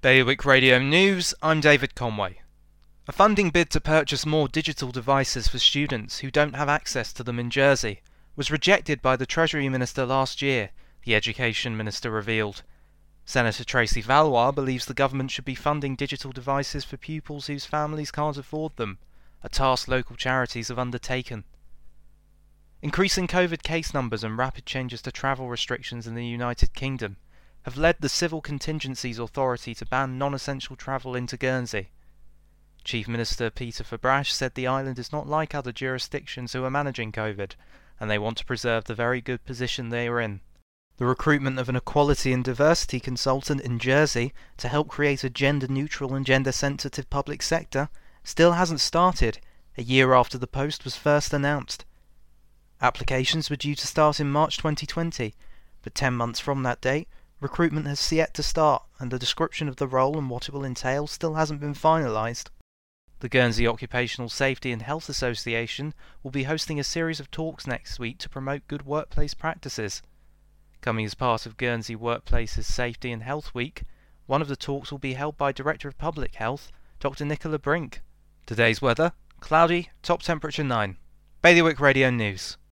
Bailiwick Radio News, I'm David Conway. A funding bid to purchase more digital devices for students who don't have access to them in Jersey was rejected by the Treasury Minister last year, the Education Minister revealed. Senator Tracey Vallois believes the government should be funding digital devices for pupils whose families can't afford them, a task local charities have undertaken. Increasing COVID case numbers and rapid changes to travel restrictions in the United Kingdom have led the Civil Contingencies Authority to ban non essential travel into Guernsey. Chief Minister Peter Ferbrache said the island is not like other jurisdictions who are managing COVID, and they want to preserve the very good position they are in. The recruitment of an equality and diversity consultant in Jersey to help create a gender neutral and gender sensitive public sector still hasn't started, a year after the post was first announced. Applications were due to start in March 2020, but 10 months from that date, Recruitment has yet to start, and the description of the role and what it will entail still hasn't been finalised. The Guernsey Occupational Safety and Health Association will be hosting a series of talks next week to promote good workplace practices. Coming as part of Guernsey Workplaces Safety and Health Week, one of the talks will be held by Director of Public Health, Dr. Nicola Brink. Today's weather cloudy, top temperature 9. Bailiwick Radio News.